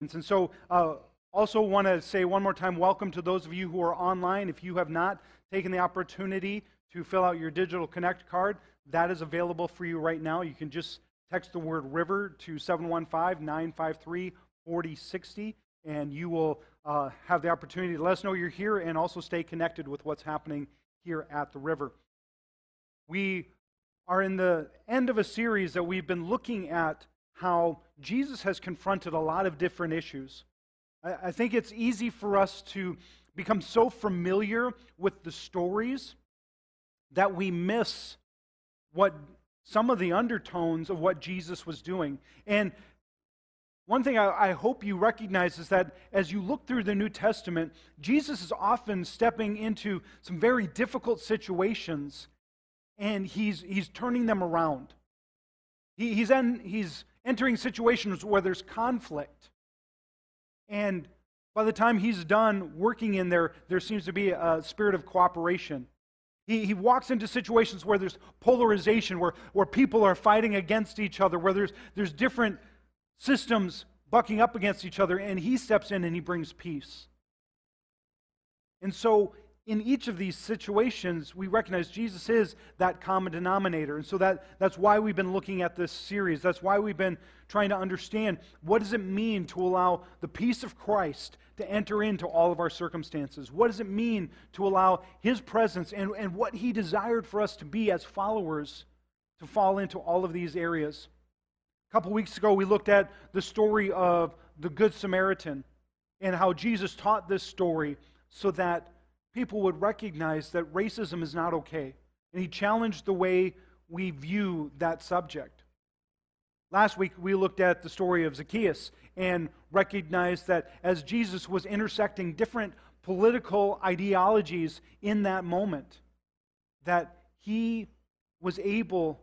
And so, uh, also want to say one more time welcome to those of you who are online. If you have not taken the opportunity to fill out your digital connect card, that is available for you right now. You can just text the word river to 715 953 4060, and you will uh, have the opportunity to let us know you're here and also stay connected with what's happening here at the river. We are in the end of a series that we've been looking at how Jesus has confronted a lot of different issues. I, I think it's easy for us to become so familiar with the stories that we miss what some of the undertones of what Jesus was doing. And one thing I, I, hope you recognize is that as you look through the New Testament, Jesus is often stepping into some very difficult situations and he's, he's turning them around. He, he's, en, he's entering situations where there's conflict. And by the time he's done working in there, there seems to be a spirit of cooperation. He, he walks into situations where there's polarization, where, where people are fighting against each other, where there's, there's different systems bucking up against each other, and he steps in and he brings peace. And so in each of these situations, we recognize Jesus is that common denominator. And so that, that's why we've been looking at this series. That's why we've been trying to understand what does it mean to allow the peace of Christ to enter into all of our circumstances? What does it mean to allow his presence and, and what he desired for us to be as followers to fall into all of these areas? A couple weeks ago, we looked at the story of the Good Samaritan and how Jesus taught this story so that people would recognize that racism is not okay. And he challenged the way we view that subject. Last week, we looked at the story of Zacchaeus and recognized that as Jesus was intersecting different political ideologies in that moment, that he was able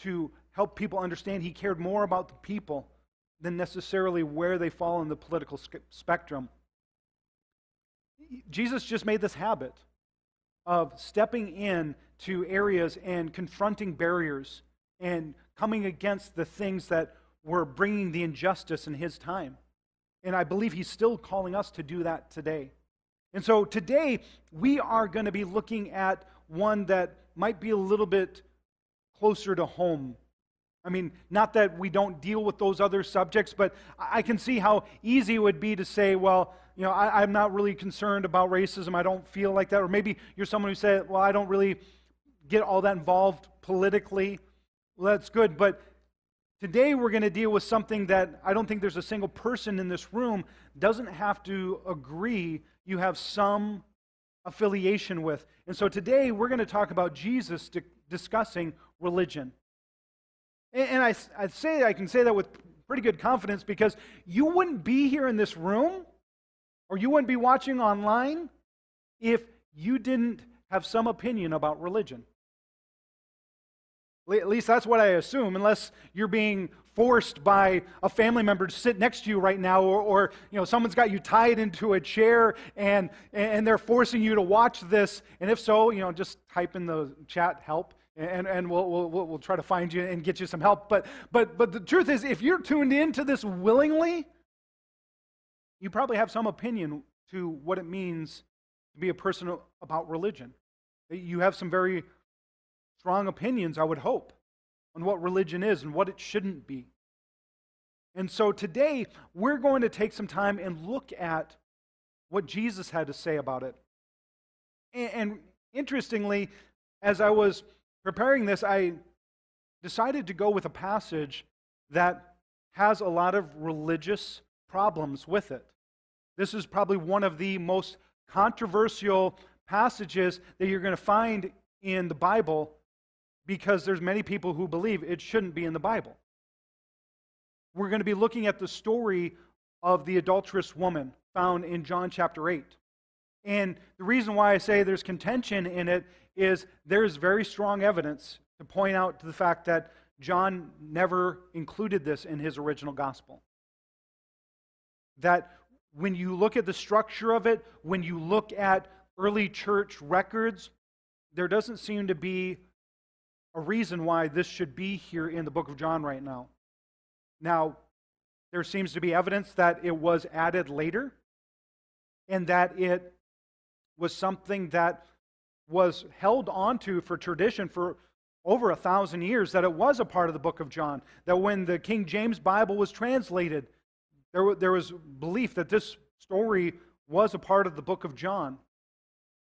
to help people understand he cared more about the people than necessarily where they fall in the political spectrum. Jesus just made this habit of stepping in to areas and confronting barriers and coming against the things that were bringing the injustice in his time. And I believe he's still calling us to do that today. And so today, we are going to be looking at one that might be a little bit closer to home. I mean, not that we don't deal with those other subjects, but I can see how easy it would be to say, well, you know, I, am not really concerned about racism. I don't feel like that. Or maybe you're someone who said, well, I don't really get all that involved politically. Well, that's good. But today we're going to deal with something that I don't think there's a single person in this room doesn't have to agree you have some affiliation with. And so today we're going to talk about Jesus di- discussing religion. And, and I, I say I can say that with pretty good confidence because you wouldn't be here in this room or you wouldn't be watching online if you didn't have some opinion about religion. At least that's what I assume, unless you're being forced by a family member to sit next to you right now, or, or, you know someone's got you tied into a chair and and they're forcing you to watch this. And if so, you know just type in the chat help, and and we'll we'll, we'll try to find you and get you some help. But but but the truth is, if you're tuned into this willingly, you probably have some opinion to what it means to be a person about religion. You have some very strong opinions, I would hope, on what religion is and what it shouldn't be. And so today, we're going to take some time and look at what Jesus had to say about it. And, interestingly, as I was preparing this, I decided to go with a passage that has a lot of religious problems with it. This is probably one of the most controversial passages that you're going to find in the Bible because there's many people who believe it shouldn't be in the Bible. We're going to be looking at the story of the adulterous woman found in John chapter 8. And the reason why I say there's contention in it is there's very strong evidence to point out to the fact that John never included this in his original gospel that when you look at the structure of it, when you look at early church records, there doesn't seem to be a reason why this should be here in the book of John right now. Now, There seems to be evidence that it was added later and that it was something that was held onto for tradition for over a thousand years, that it was a part of the book of John. That when the King James Bible was translated, there, there was belief that this story was a part of the book of John.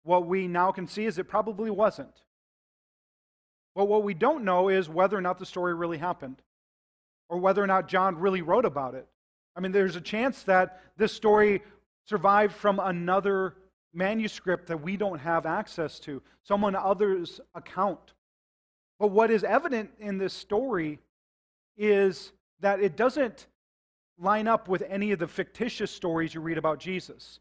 What we now can see is it probably wasn't. But what we don't know is whether or not the story really happened or whether or not John really wrote about it. I mean, there's a chance that this story survived from another manuscript that we don't have access to, someone other's account. But what is evident in this story is that it doesn't line up with any of the fictitious stories you read about Jesus.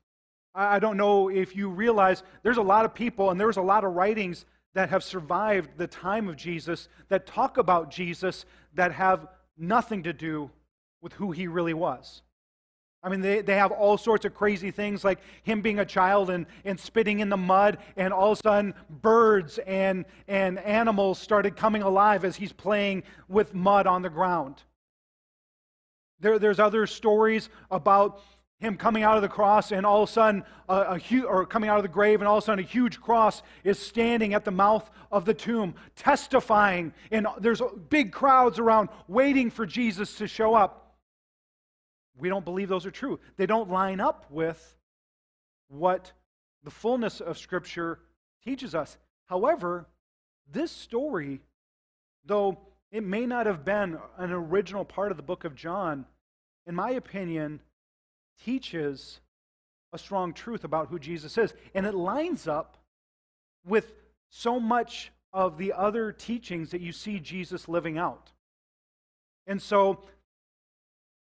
I don't know if you realize there's a lot of people and there's a lot of writings that have survived the time of Jesus that talk about Jesus that have nothing to do with who he really was. I mean, they, they have all sorts of crazy things like him being a child and, and spitting in the mud, and all of a sudden birds and, and animals started coming alive as he's playing with mud on the ground. There, there's other stories about him coming out of the cross and all of a sudden a, a or coming out of the grave and all of a sudden a huge cross is standing at the mouth of the tomb testifying. And there's big crowds around waiting for jesus to show up. We don't believe those are true. They don't line up with what the fullness of scripture teaches us. However this story though it may not have been an original part of the book of John. In my opinion, teaches a strong truth about who Jesus is. And it lines up with so much of the other teachings that you see Jesus living out. And so,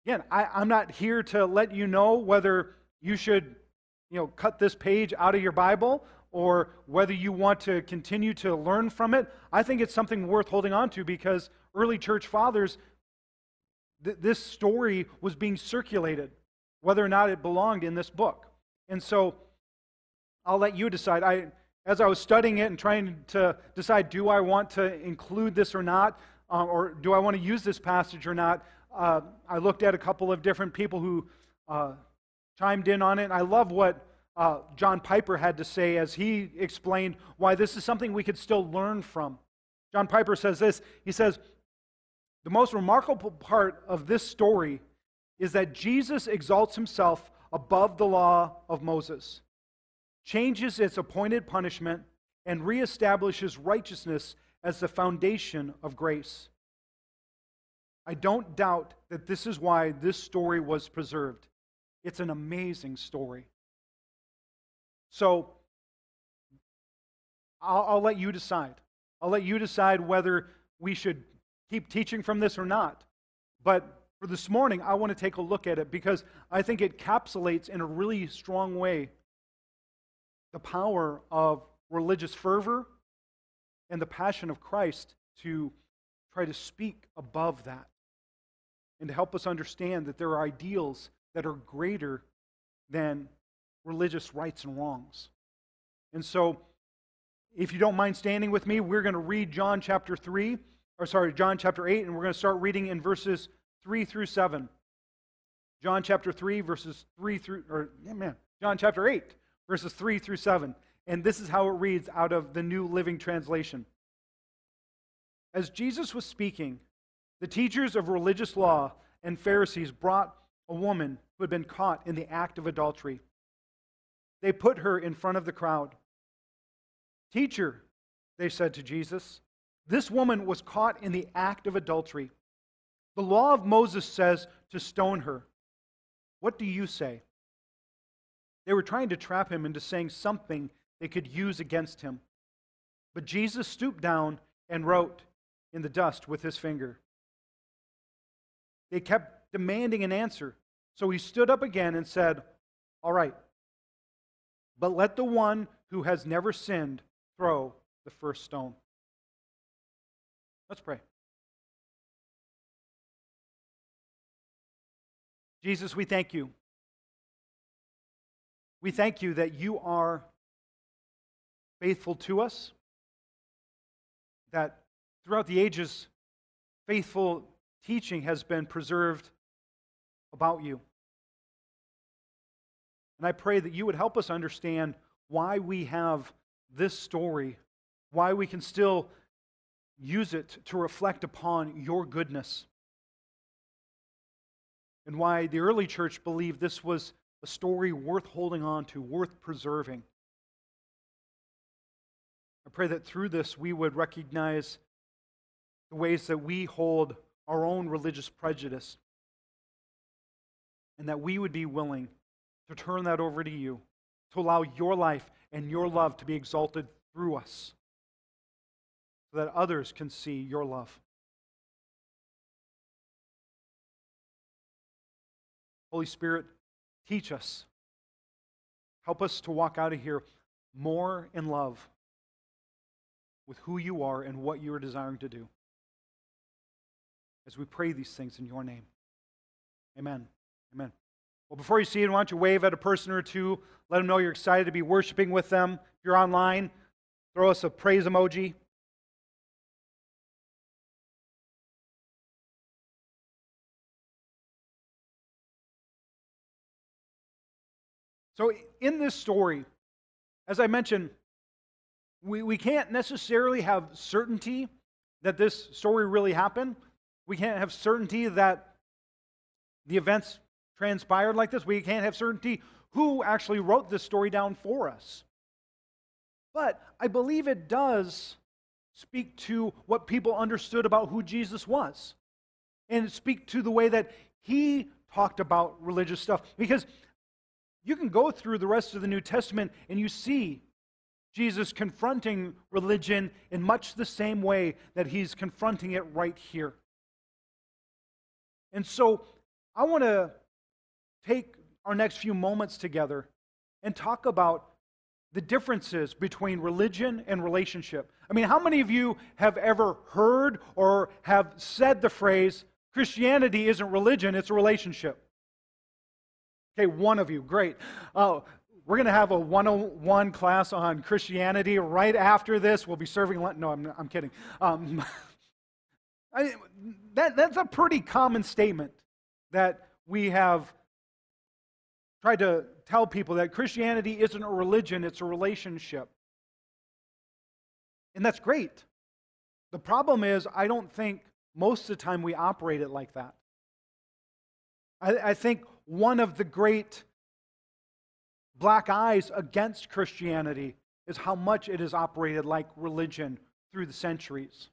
again, I, am not here to let you know whether you should, you know, cut this page out of your Bible or whether you want to continue to learn from it, I think it's something worth holding on to because early church fathers, th- this story was being circulated, whether or not it belonged in this book. And so I'll let you decide. I, as I was studying it and trying to decide, do I want to include this or not, uh, or do I want to use this passage or not, uh, I looked at a couple of different people who uh, chimed in on it. I love what uh, John Piper had to say as he explained why this is something we could still learn from. John Piper says this He says, The most remarkable part of this story is that Jesus exalts himself above the law of Moses, changes its appointed punishment, and reestablishes righteousness as the foundation of grace. I don't doubt that this is why this story was preserved. It's an amazing story. So I'll, I'll let you decide. I'll let you decide whether we should keep teaching from this or not. But for this morning, I want to take a look at it because I think it encapsulates in a really strong way the power of religious fervor and the passion of Christ to try to speak above that and to help us understand that there are ideals that are greater than religious rights and wrongs. And so, if you don't mind standing with me, we're going to read John chapter 3, or sorry, John chapter 8, and we're going to start reading in verses 3 through 7. John chapter 3, verses 3 through, or, yeah, man, John chapter 8, verses 3 through 7. And this is how it reads out of the New Living Translation. As Jesus was speaking, the teachers of religious law and Pharisees brought a woman who had been caught in the act of adultery. They put her in front of the crowd. Teacher, they said to Jesus, this woman was caught in the act of adultery. The law of Moses says to stone her. What do you say? They were trying to trap him into saying something they could use against him. But Jesus stooped down and wrote in the dust with his finger. They kept demanding an answer. So he stood up again and said, All right, but let the one who has never sinned throw the first stone. Let's pray. Jesus, we thank you. We thank you that you are faithful to us, that throughout the ages, faithful teaching has been preserved about you. And I pray that you would help us understand why we have this story, why we can still use it to reflect upon your goodness, and why the early church believed this was a story worth holding on to, worth preserving. I pray that through this we would recognize the ways that we hold our own religious prejudice and that we would be willing to turn that over to you, to allow your life and your love to be exalted through us so that others can see your love. Holy Spirit, teach us. Help us to walk out of here more in love with who you are and what you are desiring to do. As we pray these things in your name. Amen. Amen. Well, before you see it, why don't you wave at a person or two? Let them know you're excited to be worshiping with them. If you're online, throw us a praise emoji. So, in this story, as I mentioned, we, we can't necessarily have certainty that this story really happened. We can't have certainty that the events transpired like this. We can't have certainty who actually wrote this story down for us. But I believe it does speak to what people understood about who Jesus was and speak to the way that he talked about religious stuff. Because you can go through the rest of the New Testament and you see Jesus confronting religion in much the same way that he's confronting it right here. And so I want to take our next few moments together and talk about the differences between religion and relationship. I mean, how many of you have ever heard or have said the phrase, Christianity isn't religion, it's a relationship? Okay, one of you, great. Oh, we're going to have a 101 class on Christianity right after this. We'll be serving lunch. No, I'm, I'm kidding. Um, I, that, that's a pretty common statement that we have tried to tell people that Christianity isn't a religion, it's a relationship. And that's great. The problem is, I don't think most of the time we operate it like that. I, I think one of the great black eyes against Christianity is how much it has operated like religion through the centuries.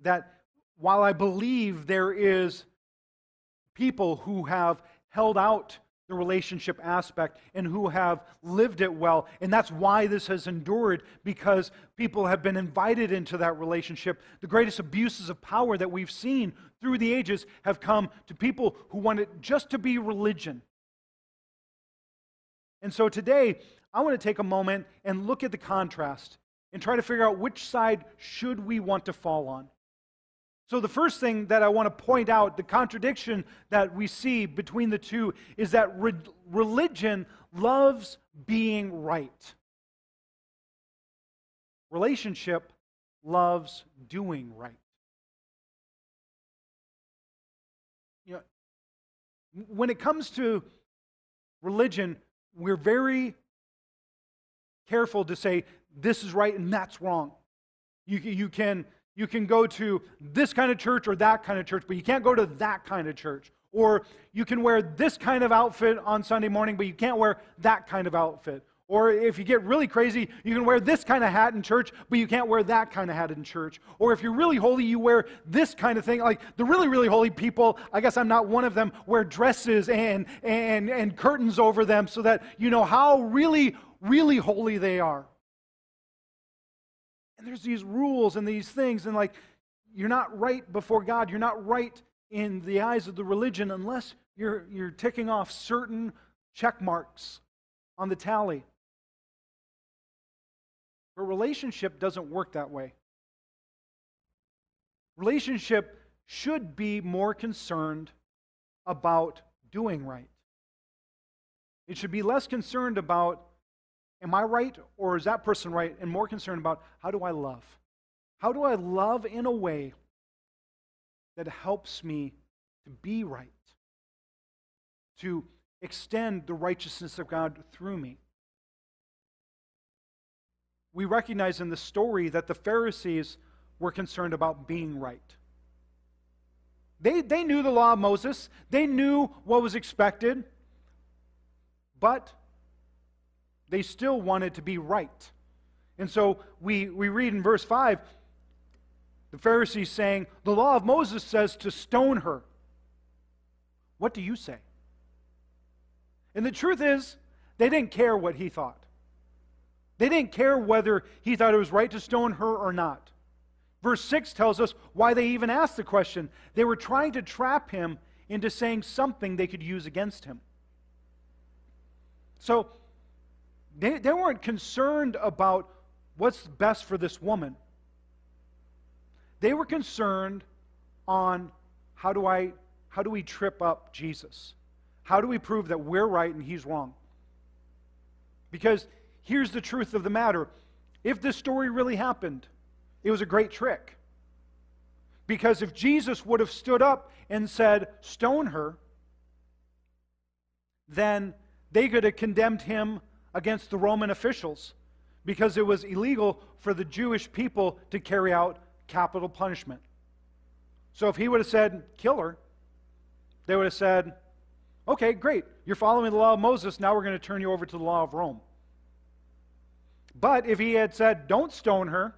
That while I believe there is people who have held out the relationship aspect and who have lived it well. And that's why this has endured because people have been invited into that relationship. The greatest abuses of power that we've seen through the ages have come to people who want it just to be religion. And so today, I want to take a moment and look at the contrast and try to figure out which side should we want to fall on. So, the first thing that I want to point out, the contradiction that we see between the two, is that re- religion loves being right. Relationship loves doing right. You know, when it comes to religion, we're very careful to say this is right and that's wrong. You, you can you can go to this kind of church or that kind of church, but you can't go to that kind of church. Or you can wear this kind of outfit on Sunday morning, but you can't wear that kind of outfit. Or if you get really crazy, you can wear this kind of hat in church, but you can't wear that kind of hat in church. Or if you're really holy, you wear this kind of thing. Like the really, really holy people, I guess I'm not one of them, wear dresses and, and, and curtains over them so that you know how really, really holy they are. And there's these rules and these things, and like, you're not right before God. You're not right in the eyes of the religion unless you're, you're ticking off certain check marks on the tally. But relationship doesn't work that way. Relationship should be more concerned about doing right. It should be less concerned about Am I right or is that person right? And more concerned about how do I love? How do I love in a way that helps me to be right? to extend the righteousness of God through me. We recognize in the story that the Pharisees were concerned about being right. They, they knew the law of Moses, they knew what was expected, but they still wanted to be right. And so we, we read in verse 5 the Pharisees saying, The law of Moses says to stone her. What do you say? And the truth is, they didn't care what he thought. They didn't care whether he thought it was right to stone her or not. Verse 6 tells us why they even asked the question. They were trying to trap him into saying something they could use against him. So they, they weren't concerned about what's best for this woman. They were concerned on how do I how do we trip up Jesus? How do we prove that we're right and he's wrong? Because here's the truth of the matter. If this story really happened, it was a great trick. Because if Jesus would have stood up and said, Stone her, then they could have condemned him against the Roman officials because it was illegal for the Jewish people to carry out capital punishment. So if he would have said, Kill her, they would have said, Okay, great. You're following the law of Moses. Now we're going to turn you over to the law of Rome. But if he had said, Don't stone her,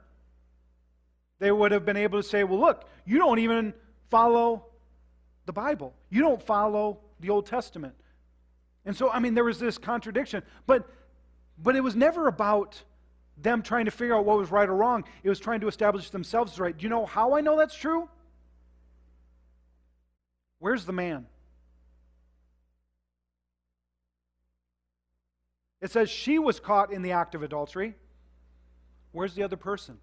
they would have been able to say, Well, look, you don't even follow the Bible, you don't follow the Old Testament. And so, I mean, there was this contradiction. But, but it was never about them trying to figure out what was right or wrong. It was trying to establish themselves as right. Do you know how I know that's true? Where's the man? It says she was caught in the act of adultery. Where's the other person?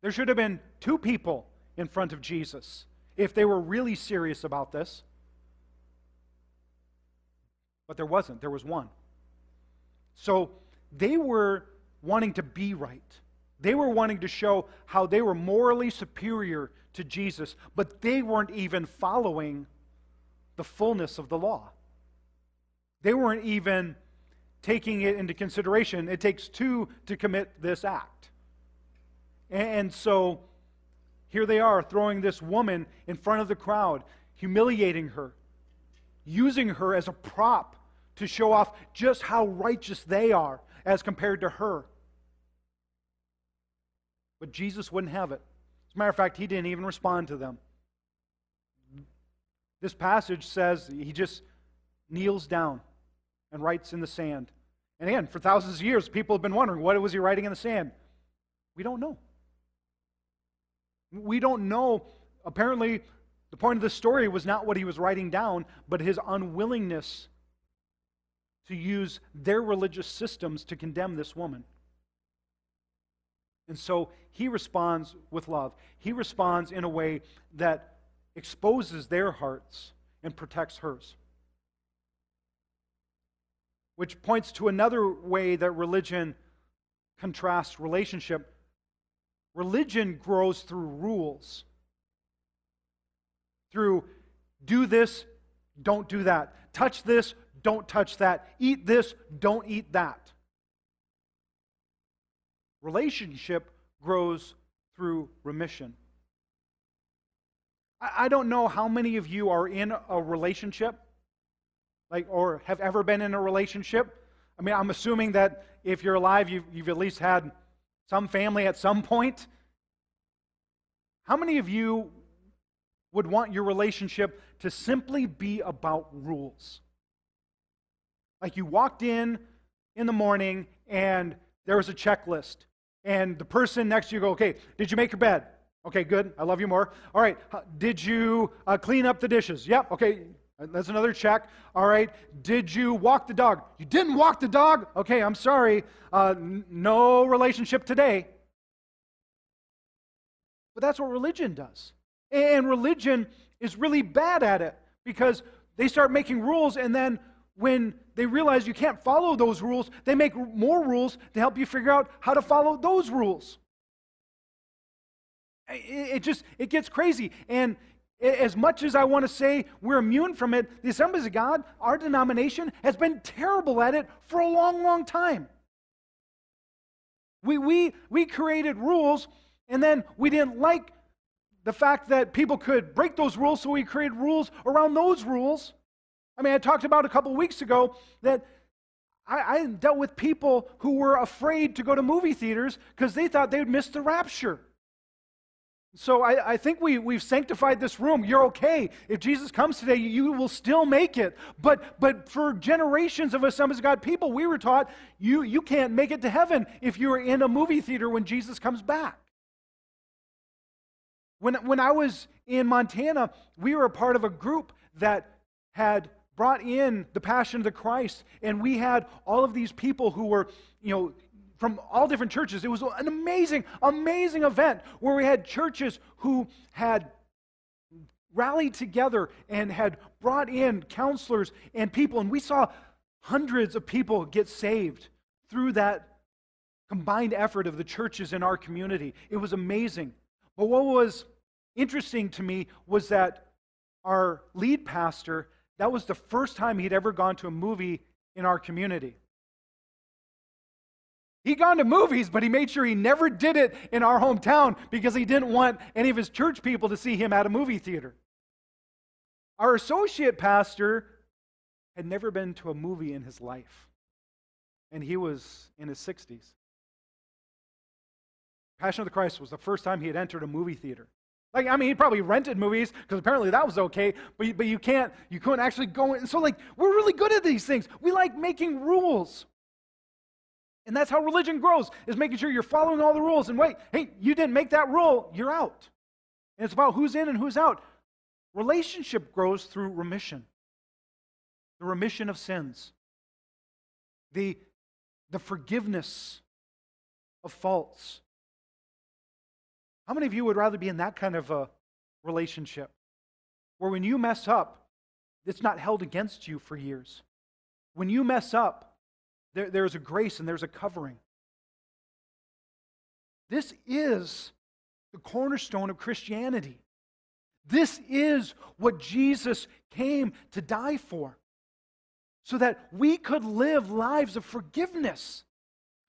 There should have been two people in front of Jesus if they were really serious about this. But there wasn't, there was one. So they were wanting to be right. They were wanting to show how they were morally superior to Jesus, but they weren't even following the fullness of the law. They weren't even taking it into consideration. It takes two to commit this act. And so here they are throwing this woman in front of the crowd, humiliating her, using her as a prop to show off just how righteous they are as compared to her. But Jesus wouldn't have it. As a matter of fact, he didn't even respond to them. This passage says he just kneels down and writes in the sand. And again, for thousands of years, people have been wondering what was he writing in the sand? We don't know. We don't know. Apparently, the point of the story was not what he was writing down, but his unwillingness to use their religious systems to condemn this woman. And so he responds with love. He responds in a way that exposes their hearts and protects hers which points to another way that religion contrasts relationship. Religion grows through rules. Through do this, don't do that. Touch this, don't touch that. Eat this, don't eat that. Relationship grows through remission. I don't know how many of you are in a relationship like, or have ever been in a relationship. I mean, I'm assuming that if you're alive, you've, you've at least had some family at some point. How many of you would want your relationship to simply be about rules? Like you walked in in the morning and there was a checklist, and the person next to you go, Okay, did you make your bed? Okay, good. I love you more. All right, did you uh, clean up the dishes? Yep. Okay, that's another check. All right. Did you walk the dog? You didn't walk the dog? Okay, I'm sorry. Uh, n- no relationship today. But that's what religion does. And religion is really bad at it because they start making rules, and then when they realize you can't follow those rules, they make more rules to help you figure out how to follow those rules. It, just it gets crazy. And As much as I want to say we're immune from it, the Assemblies of God, our denomination, has been terrible at it for a long, long time. We, we, we created rules, and then we didn't like the fact that people could break those rules, so we created rules around those rules. I mean, I talked about a couple weeks ago that I, I dealt with people who were afraid to go to movie theaters because they thought they would miss the rapture. So I, I, think we, we've sanctified this room. You're okay. If Jesus comes today, you will still make it. But, but for generations of Assemblies of God people, we were taught you, you can't make it to heaven if you're in a movie theater when Jesus comes back. When, when I was in Montana, we were a part of a group that had brought in the passion of the Christ, and we had all of these people who were, you know, from all different churches. It was an amazing, amazing event where we had churches who had rallied together and had brought in counselors and people, and we saw hundreds of people get saved through that combined effort of the churches in our community. It was amazing. But what was interesting to me was that our lead pastor, that was the first time he'd ever gone to a movie in our community. He'd gone to movies, but he made sure he never did it in our hometown because he didn't want any of his church people to see him at a movie theater. Our associate pastor had never been to a movie in his life, and he was in his 60s. Passion of the Christ was the first time he had entered a movie theater. Like, I mean, he probably rented movies because apparently that was okay, but, but you can't, you couldn't actually go in. So, like, we're really good at these things. We like making rules. And that's how religion grows, is making sure you're following all the rules. And wait, hey, you didn't make that rule, you're out. And it's about who's in and who's out. Relationship grows through remission. The remission of sins. The, the forgiveness of faults. How many of you would rather be in that kind of a relationship? Where when you mess up, it's not held against you for years. When you mess up, there, there's a grace and there's a covering. This is the cornerstone of Christianity. This is what Jesus came to die for. So that we could live lives of forgiveness.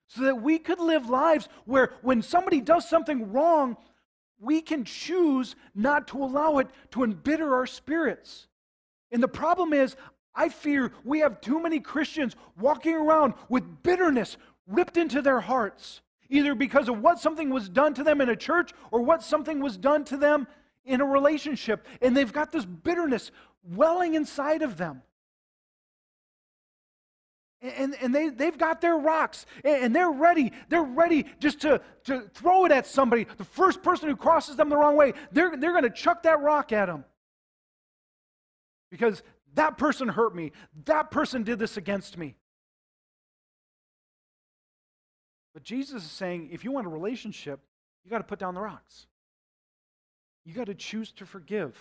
So that we could live lives where when somebody does something wrong, we can choose not to allow it to embitter our spirits. And the problem is, I fear we have too many Christians walking around with bitterness ripped into their hearts, either because of what something was done to them in a church or what something was done to them in a relationship. And they've got this bitterness welling inside of them. And, and they, they've got their rocks and they're ready. They're ready just to, to throw it at somebody. The first person who crosses them the wrong way, they're, they're going to chuck that rock at them. Because that person hurt me. That person did this against me. But Jesus is saying if you want a relationship, you got to put down the rocks. You got to choose to forgive.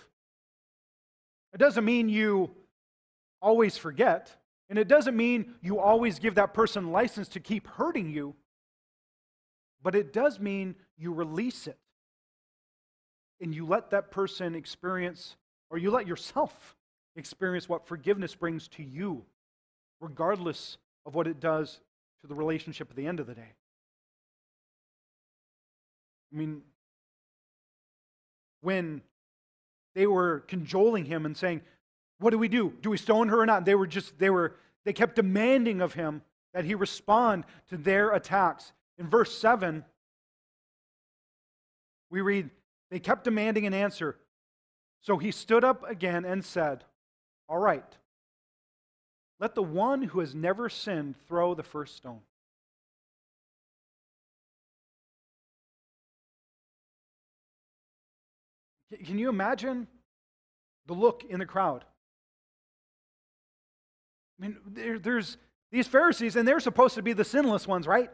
It doesn't mean you always forget, and it doesn't mean you always give that person license to keep hurting you, but it does mean you release it and you let that person experience, or you let yourself experience what forgiveness brings to you, regardless of what it does to the relationship at the end of the day. I mean, when they were cajoling him and saying, What do we do? Do we stone her or not? They were just, they were, they kept demanding of him that he respond to their attacks. In verse 7, we read, They kept demanding an answer. So he stood up again and said, all right. Let the one who has never sinned throw the first stone. Can you imagine the look in the crowd? I mean, there, there's these Pharisees, and they're supposed to be the sinless ones, right?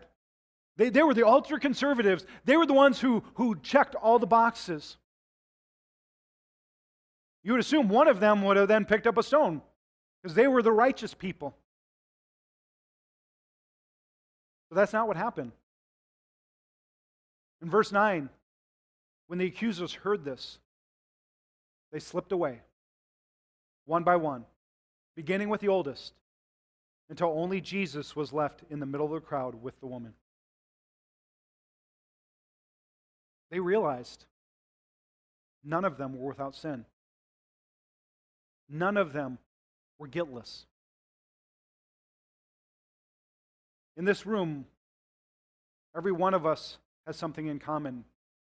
They, they were the ultra conservatives. They were the ones who, who checked all the boxes. You would assume one of them would have then picked up a stone because they were the righteous people. But that's not what happened. In verse 9, when the accusers heard this, They slipped away, one by one, beginning with the oldest, until only Jesus was left in the middle of the crowd with the woman. They realized none of them were without sin. None of them were guiltless. In this room, every one of us has something in common.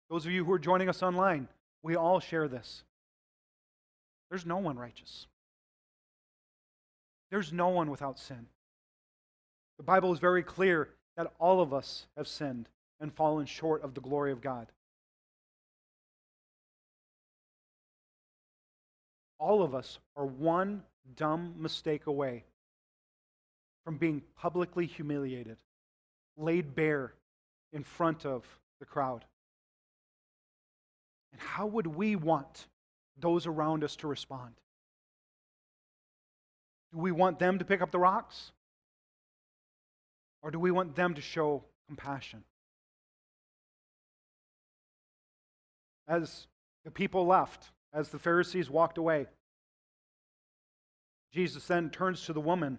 Those of you who are joining us online, we all share this. There's no one righteous. There's no one without sin. The Bible is very clear that all of us have sinned and fallen short of the glory of God. All of us are one dumb mistake away from being publicly humiliated, laid bare in front of the crowd. And how would we want those around us to respond? Do we want them to pick up the rocks? Or do we want them to show compassion? As the people left, as the Pharisees walked away, Jesus then turns to the woman.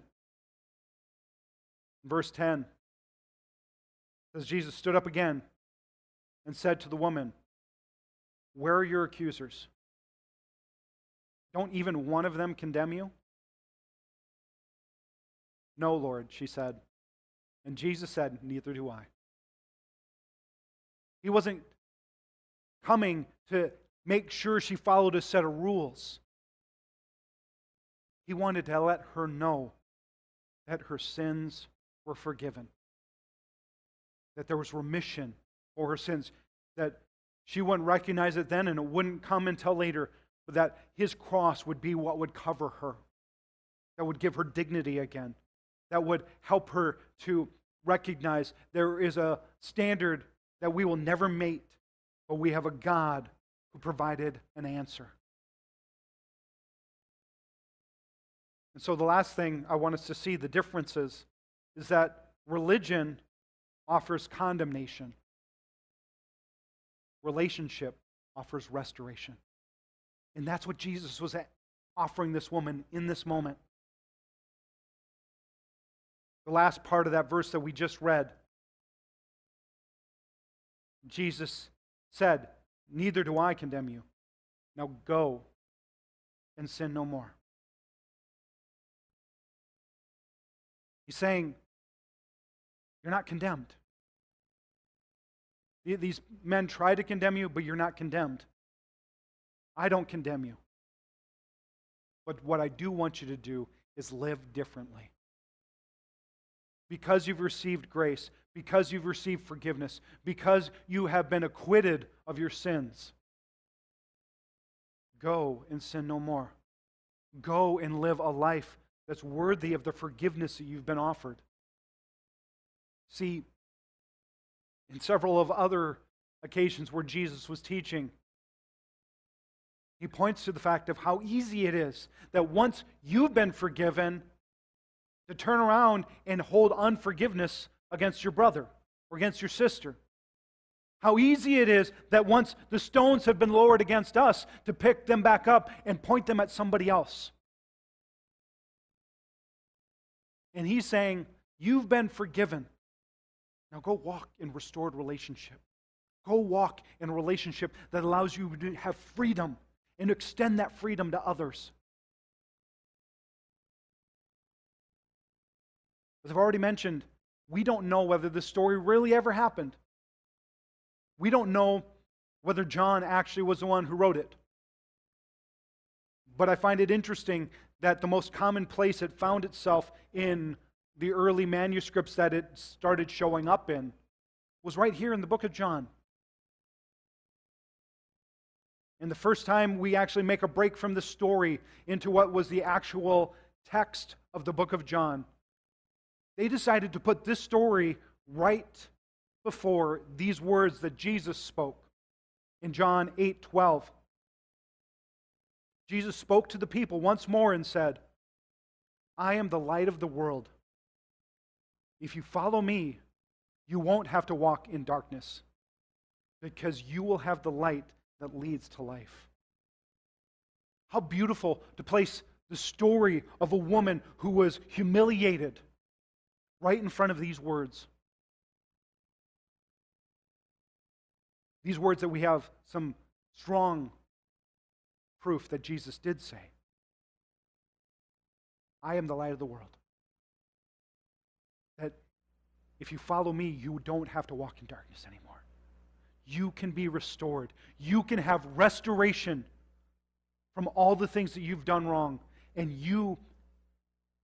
Verse 10 says, Jesus stood up again and said to the woman, Where are your accusers? Don't even one of them condemn you? No, Lord, she said. And Jesus said, Neither do I. He wasn't coming to make sure she followed a set of rules. He wanted to let her know that her sins were forgiven, that there was remission for her sins, that she wouldn't recognize it then and it wouldn't come until later, but that his cross would be what would cover her, that would give her dignity again, that would help her to recognize there is a standard that we will never meet, but we have a God who provided an answer. And so, the last thing I want us to see the differences is that religion offers condemnation, relationship offers restoration. And that's what Jesus was offering this woman in this moment. The last part of that verse that we just read, Jesus said, Neither do I condemn you. Now go and sin no more. He's saying, You're not condemned. These men try to condemn you, but you're not condemned. I don't condemn you. But what I do want you to do is live differently. Because you've received grace, because you've received forgiveness, because you have been acquitted of your sins, go and sin no more. Go and live a life that's worthy of the forgiveness that you've been offered. See, in several of other occasions where Jesus was teaching, he points to the fact of how easy it is that once you've been forgiven, to turn around and hold unforgiveness against your brother or against your sister. How easy it is that once the stones have been lowered against us, to pick them back up and point them at somebody else. And he's saying, You've been forgiven. Now go walk in restored relationship. Go walk in a relationship that allows you to have freedom and extend that freedom to others. As I've already mentioned, we don't know whether this story really ever happened. We don't know whether John actually was the one who wrote it. But I find it interesting that the most common place it found itself in the early manuscripts that it started showing up in was right here in the book of John. And the first time we actually make a break from the story into what was the actual text of the book of John, they decided to put this story right before these words that Jesus spoke in John 8 12. Jesus spoke to the people once more and said, I am the light of the world. If you follow me, you won't have to walk in darkness because you will have the light that leads to life. How beautiful to place the story of a woman who was humiliated right in front of these words. These words that we have some strong proof that Jesus did say I am the light of the world. That if you follow me, you don't have to walk in darkness anymore. You can be restored. You can have restoration from all the things that you've done wrong. And you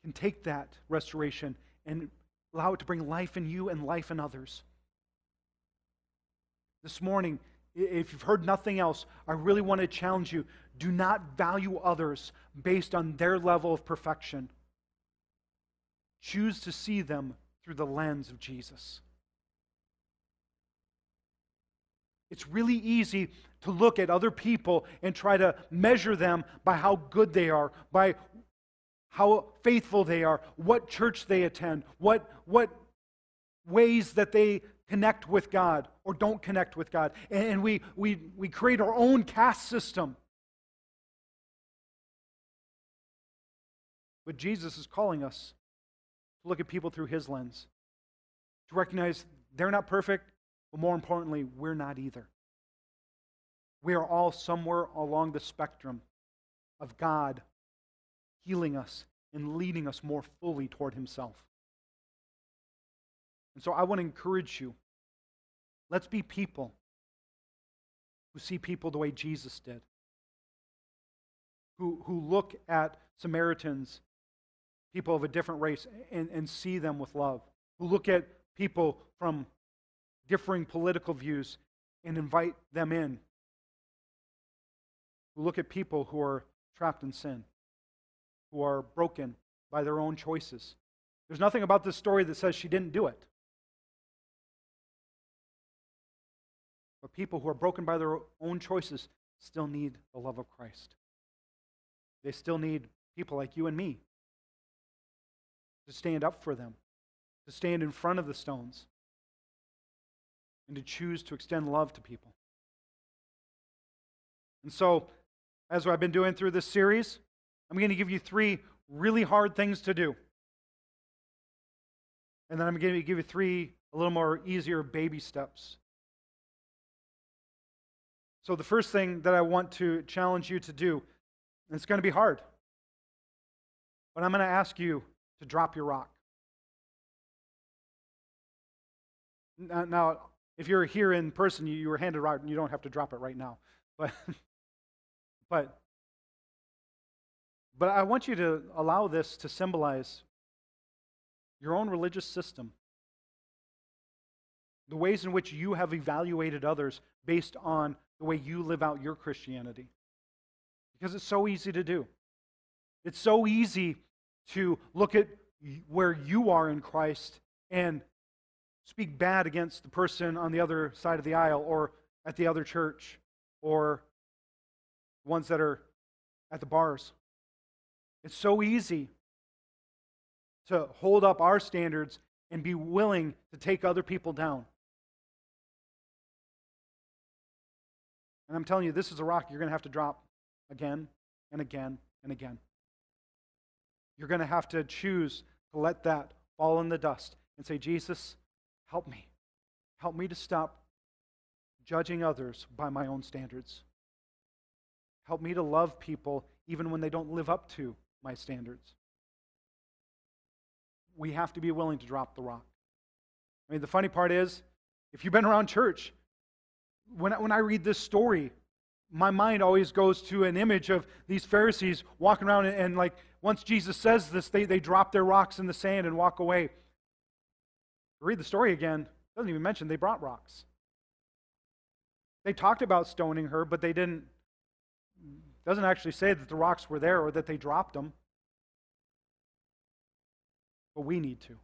can take that restoration and allow it to bring life in you and life in others. This morning, if you've heard nothing else, I really want to challenge you do not value others based on their level of perfection. Choose to see them through the lens of Jesus. It's really easy to look at other people and try to measure them by how good they are, by how faithful they are, what church they attend, what, what ways that they connect with God or don't connect with God. And we, we, we create our own caste system. But Jesus is calling us to look at people through his lens, to recognize they're not perfect, but more importantly, we're not either. We are all somewhere along the spectrum of God healing us and leading us more fully toward himself. And so I want to encourage you let's be people who see people the way Jesus did, who, who look at Samaritans, people of a different race, and, and see them with love, who look at people from differing political views and invite them in, who look at people who are trapped in sin, who are broken by their own choices. There's nothing about this story that says she didn't do it. But people who are broken by their own choices still need the love of Christ. They still need people like you and me to stand up for them, to stand in front of the stones, and to choose to extend love to people. And so, as I've been doing through this series, I'm going to give you three really hard things to do. And then I'm going to give you three a little more easier baby steps so, the first thing that I want to challenge you to do, and it's going to be hard, but I'm going to ask you to drop your rock. Uh, now, if you're here in person, you, you were handed a rock, and you don't have to drop it right now. But, but, but I want you to allow this to symbolize your own religious system, the ways in which you have evaluated others based on the way you live out your Christianity. Because it's so easy to do. It's so easy to look at where you are in Christ and speak bad against the person on the other side of the aisle or at the other church or ones that are at the bars. It's so easy to hold up our standards and be willing to take other people down. And I'm telling you, this is a rock you're going to have to drop again and again and again. You're going to have to choose to let that fall in the dust and say, Jesus, help me. Help me to stop judging others by my own standards. Help me to love people even when they don't live up to my standards. We have to be willing to drop the rock. I mean, the funny part is, if you've been around church, when I, when I read this story, my mind always goes to an image of these Pharisees walking around and, and, like once Jesus says this, they, they drop their rocks in the sand and walk away. Read the story again. Doesn't even mention they brought rocks. They talked about stoning her, but they didn't doesn't actually say that the rocks were there or that they dropped them. But we need to.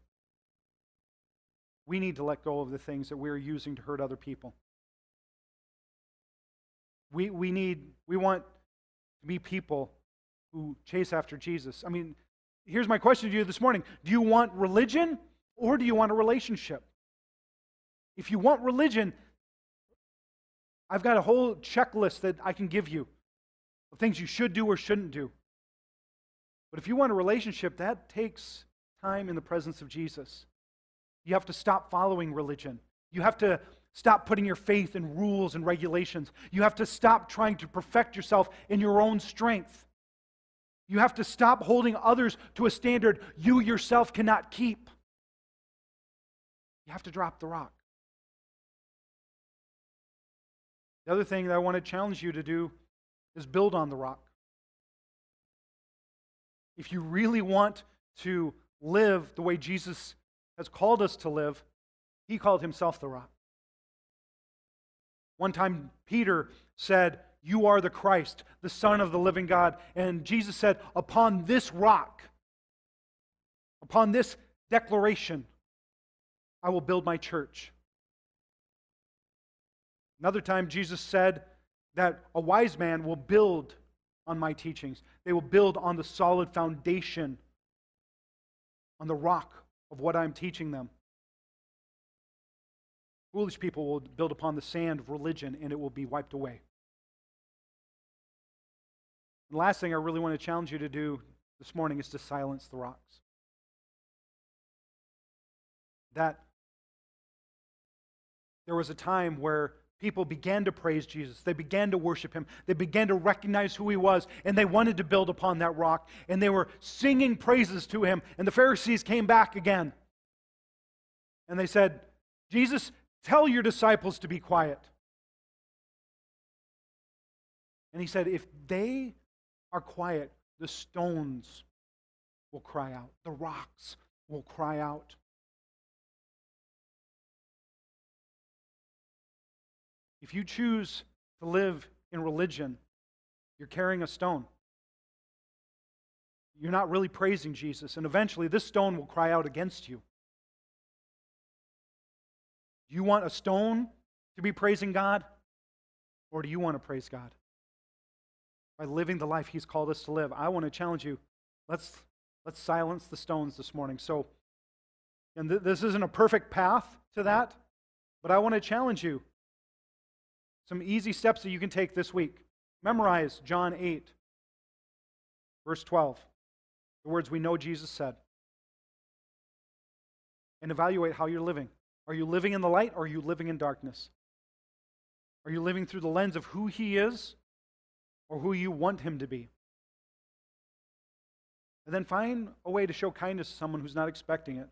We need to let go of the things that we're using to hurt other people. We, we need, we want to be people who chase after Jesus. I mean, here's my question to you this morning Do you want religion or do you want a relationship? If you want religion, I've got a whole checklist that I can give you of things you should do or shouldn't do. But if you want a relationship, that takes time in the presence of Jesus. You have to stop following religion. You have to stop putting your faith in rules and regulations. You have to stop trying to perfect yourself in your own strength. You have to stop holding others to a standard you yourself cannot keep. You have to drop the rock. The other thing that I want to challenge you to do is build on the rock. If you really want to live the way Jesus has called us to live, he called himself the rock. One time, Peter said, You are the Christ, the Son of the living God. And Jesus said, Upon this rock, upon this declaration, I will build my church. Another time, Jesus said that a wise man will build on my teachings. They will build on the solid foundation, on the rock of what I'm teaching them. Foolish people will build upon the sand of religion and it will be wiped away. the last thing I really want to challenge you to do this morning is to silence the rocks. That there was a time where people began to praise Jesus. They began to worship him. They began to recognize who he was, and they wanted to build upon that rock. And they were singing praises to him. And the Pharisees came back again. And they said, Jesus, tell your disciples to be quiet. And he said, if they are quiet, the stones will cry out, the rocks will cry out. If you choose to live in religion, you're carrying a stone. You're not really praising Jesus, and eventually this stone will cry out against you. Do you want a stone to be praising God, or do you want to praise God? By living the life He's called us to live, I want to challenge you. Let's, let's silence the stones this morning. So, and th- this isn't a perfect path to that, but I want to challenge you some easy steps that you can take this week. Memorize John 8, verse 12, the words we know Jesus said. And evaluate how you're living. Are you living in the light or are you living in darkness? Are you living through the lens of who He is or who you want Him to be? And then find a way to show kindness to someone who's not expecting it.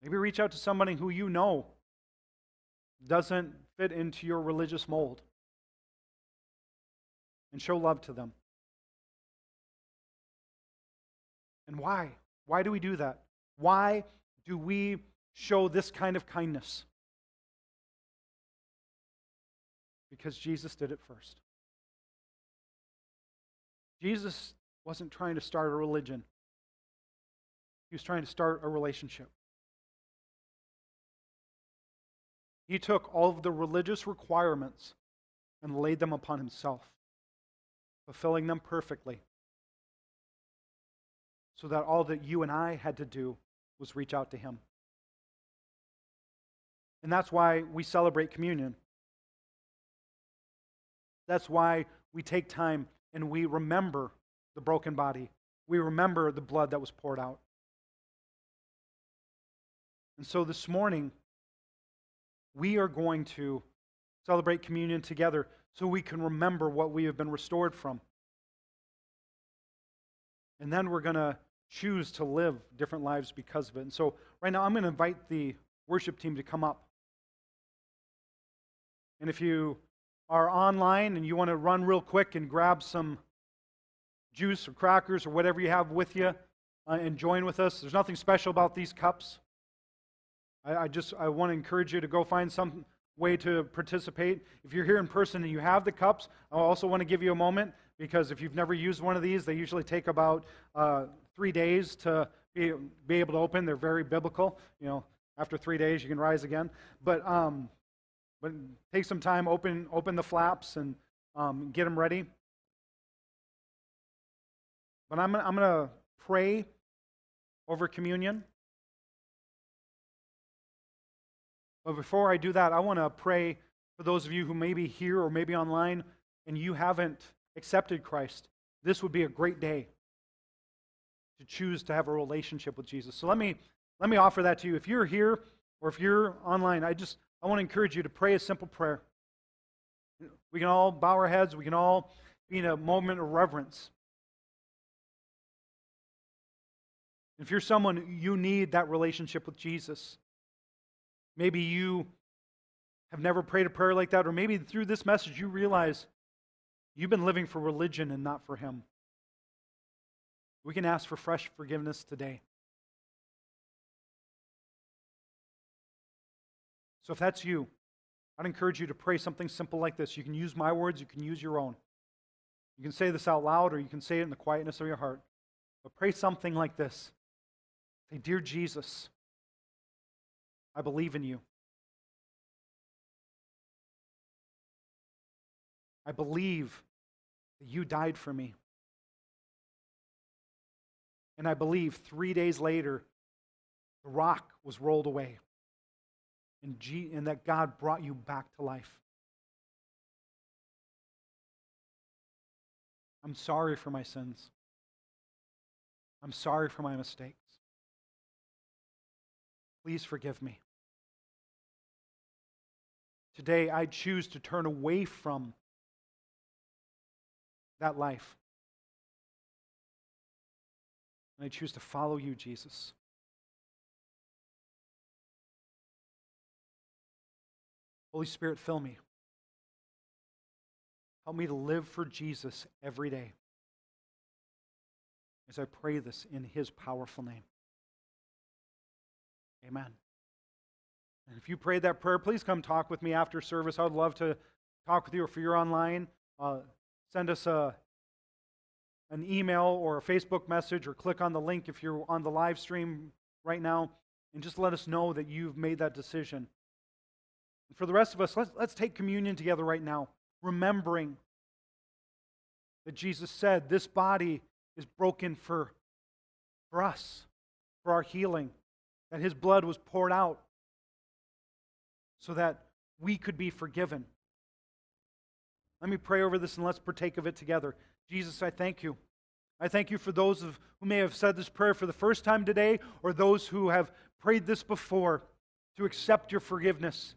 Maybe reach out to somebody who you know doesn't fit into your religious mold and show love to them. And why? Why do we do that? Why do we show this kind of kindness? Because Jesus did it first. Jesus wasn't trying to start a religion, he was trying to start a relationship. He took all of the religious requirements and laid them upon himself, fulfilling them perfectly, so that all that you and I had to do was reach out to him. And that's why we celebrate communion. That's why we take time and we remember the broken body. We remember the blood that was poured out. And so this morning, we are going to celebrate communion together so we can remember what we have been restored from. And then we're going to choose to live different lives because of it. And so, right now, I'm going to invite the worship team to come up. And if you are online and you want to run real quick and grab some juice or crackers or whatever you have with you uh, and join with us, there's nothing special about these cups. I, I just I want to encourage you to go find some way to participate. If you're here in person and you have the cups, I also want to give you a moment because if you've never used one of these, they usually take about uh, three days to be, be able to open. They're very biblical. You know, after three days, you can rise again. But um, but take some time, open open the flaps, and um, get them ready. But I'm I'm going to pray over communion. But before I do that, I want to pray for those of you who may be here or maybe online and you haven't accepted Christ, this would be a great day to choose to have a relationship with Jesus. So let me let me offer that to you. If you're here or if you're online, I just I want to encourage you to pray a simple prayer. We can all bow our heads, we can all be in a moment of reverence. If you're someone you need that relationship with Jesus, maybe you have never prayed a prayer like that, or maybe through this message you realize you've been living for religion and not for Him. We can ask for fresh forgiveness today. So if that's you, I'd encourage you to pray something simple like this. You can use my words, you can use your own. You can say this out loud, or you can say it in the quietness of your heart. But pray something like this Say, Dear Jesus, I believe in you. I believe that you died for me. And I believe three days later, the rock was rolled away and, G- and that God brought you back to life. I'm sorry for my sins. I'm sorry for my mistakes. Please forgive me. Today, I choose to turn away from that life. And I choose to follow you, Jesus. Holy Spirit, fill me. Help me to live for Jesus every day. As I pray this in his powerful name. Amen. And if you prayed that prayer, please come talk with me after service. I would love to talk with you. Or if you're online, uh, send us a, an email or a Facebook message or click on the link if you're on the live stream right now and just let us know that you've made that decision. And for the rest of us, let's, let's take communion together right now, remembering that Jesus said, This body is broken for, for us, for our healing, that his blood was poured out so that we could be forgiven. Let me pray over this and let's partake of it together. Jesus, I thank you. I thank you for those of, who may have said this prayer for the first time today or those who have prayed this before to accept your forgiveness.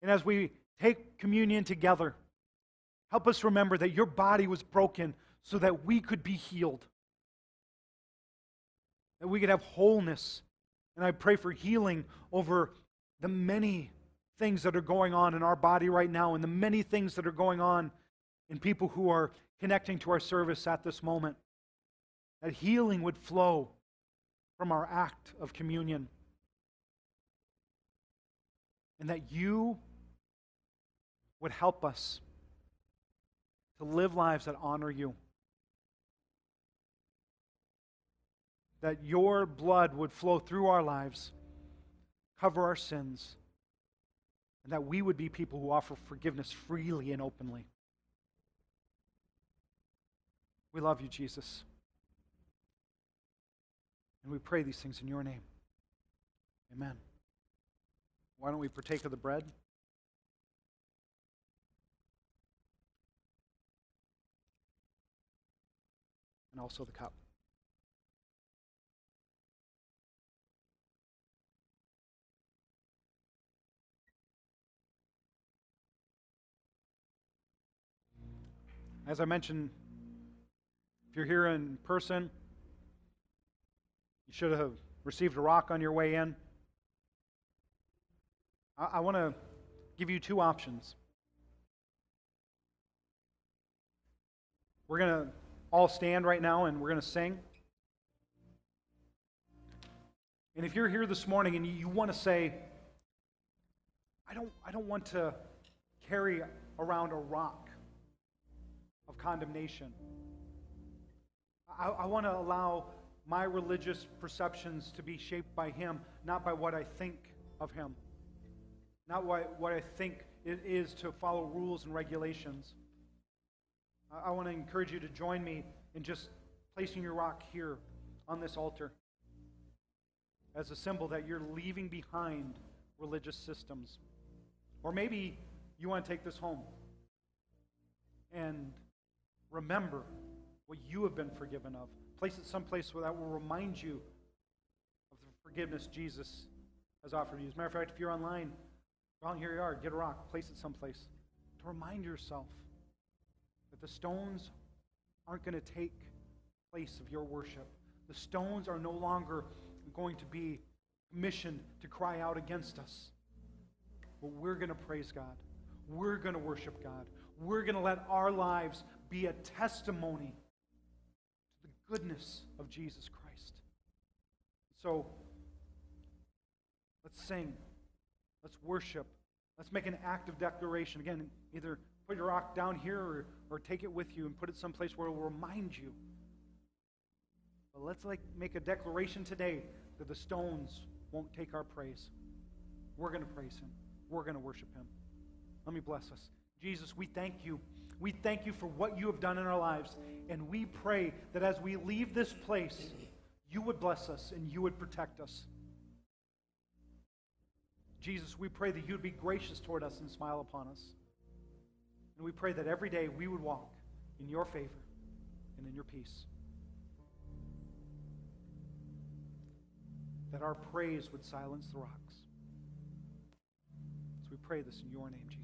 And as we take communion together, help us remember that your body was broken so that we could be healed, that we could have wholeness. And I pray for healing over the many things that are going on in our body right now and the many things that are going on in people who are connecting to our service at this moment. That healing would flow from our act of communion. And that you would help us to live lives that honor you. That your blood would flow through our lives, cover our sins, and that we would be people who offer forgiveness freely and openly. We love you, Jesus. And we pray these things in your name. Amen. Why don't we partake of the bread? and also the cup. As I mentioned, if you're here in person, you should have received a rock on your way in. I, I want to give you two options. We're going to all stand right now and we're going to sing. And if you're here this morning and you, want to say, I don't, I don't want to carry around a rock of condemnation. I, I want to allow my religious perceptions to be shaped by Him, not by what I think of Him, not what, what I think it is to follow rules and regulations. I want to encourage you to join me in just placing your rock here on this altar as a symbol that you're leaving behind religious systems. Or maybe you want to take this home. and remember what you have been forgiven of. Place it someplace where that will remind you of the forgiveness Jesus has offered you. As a matter of fact, if you're online, well, here you are. Get a rock, place it someplace to remind yourself that the stones aren't going to take place of your worship. The stones are no longer going to be commissioned to cry out against us. But we're going to praise God. We're going to worship God. We're going to let our lives be a testimony to the goodness of Jesus Christ. So, let's sing. Let's worship. Let's make an active declaration. Again, either put your rock down here or, or take it with you and put it someplace where it will remind you. But let's like make a declaration today that the stones won't take our praise. We're going to praise him. We're going to worship him. Let me bless us. Jesus, we thank you. We thank you for what you have done in our lives. And we pray that as we leave this place, you would bless us and you would protect us. Jesus, we pray that you would be gracious toward us and smile upon us. And we pray that every day we would walk in your favor and in your peace. That our praise would silence the rocks. So we pray this in your name, Jesus.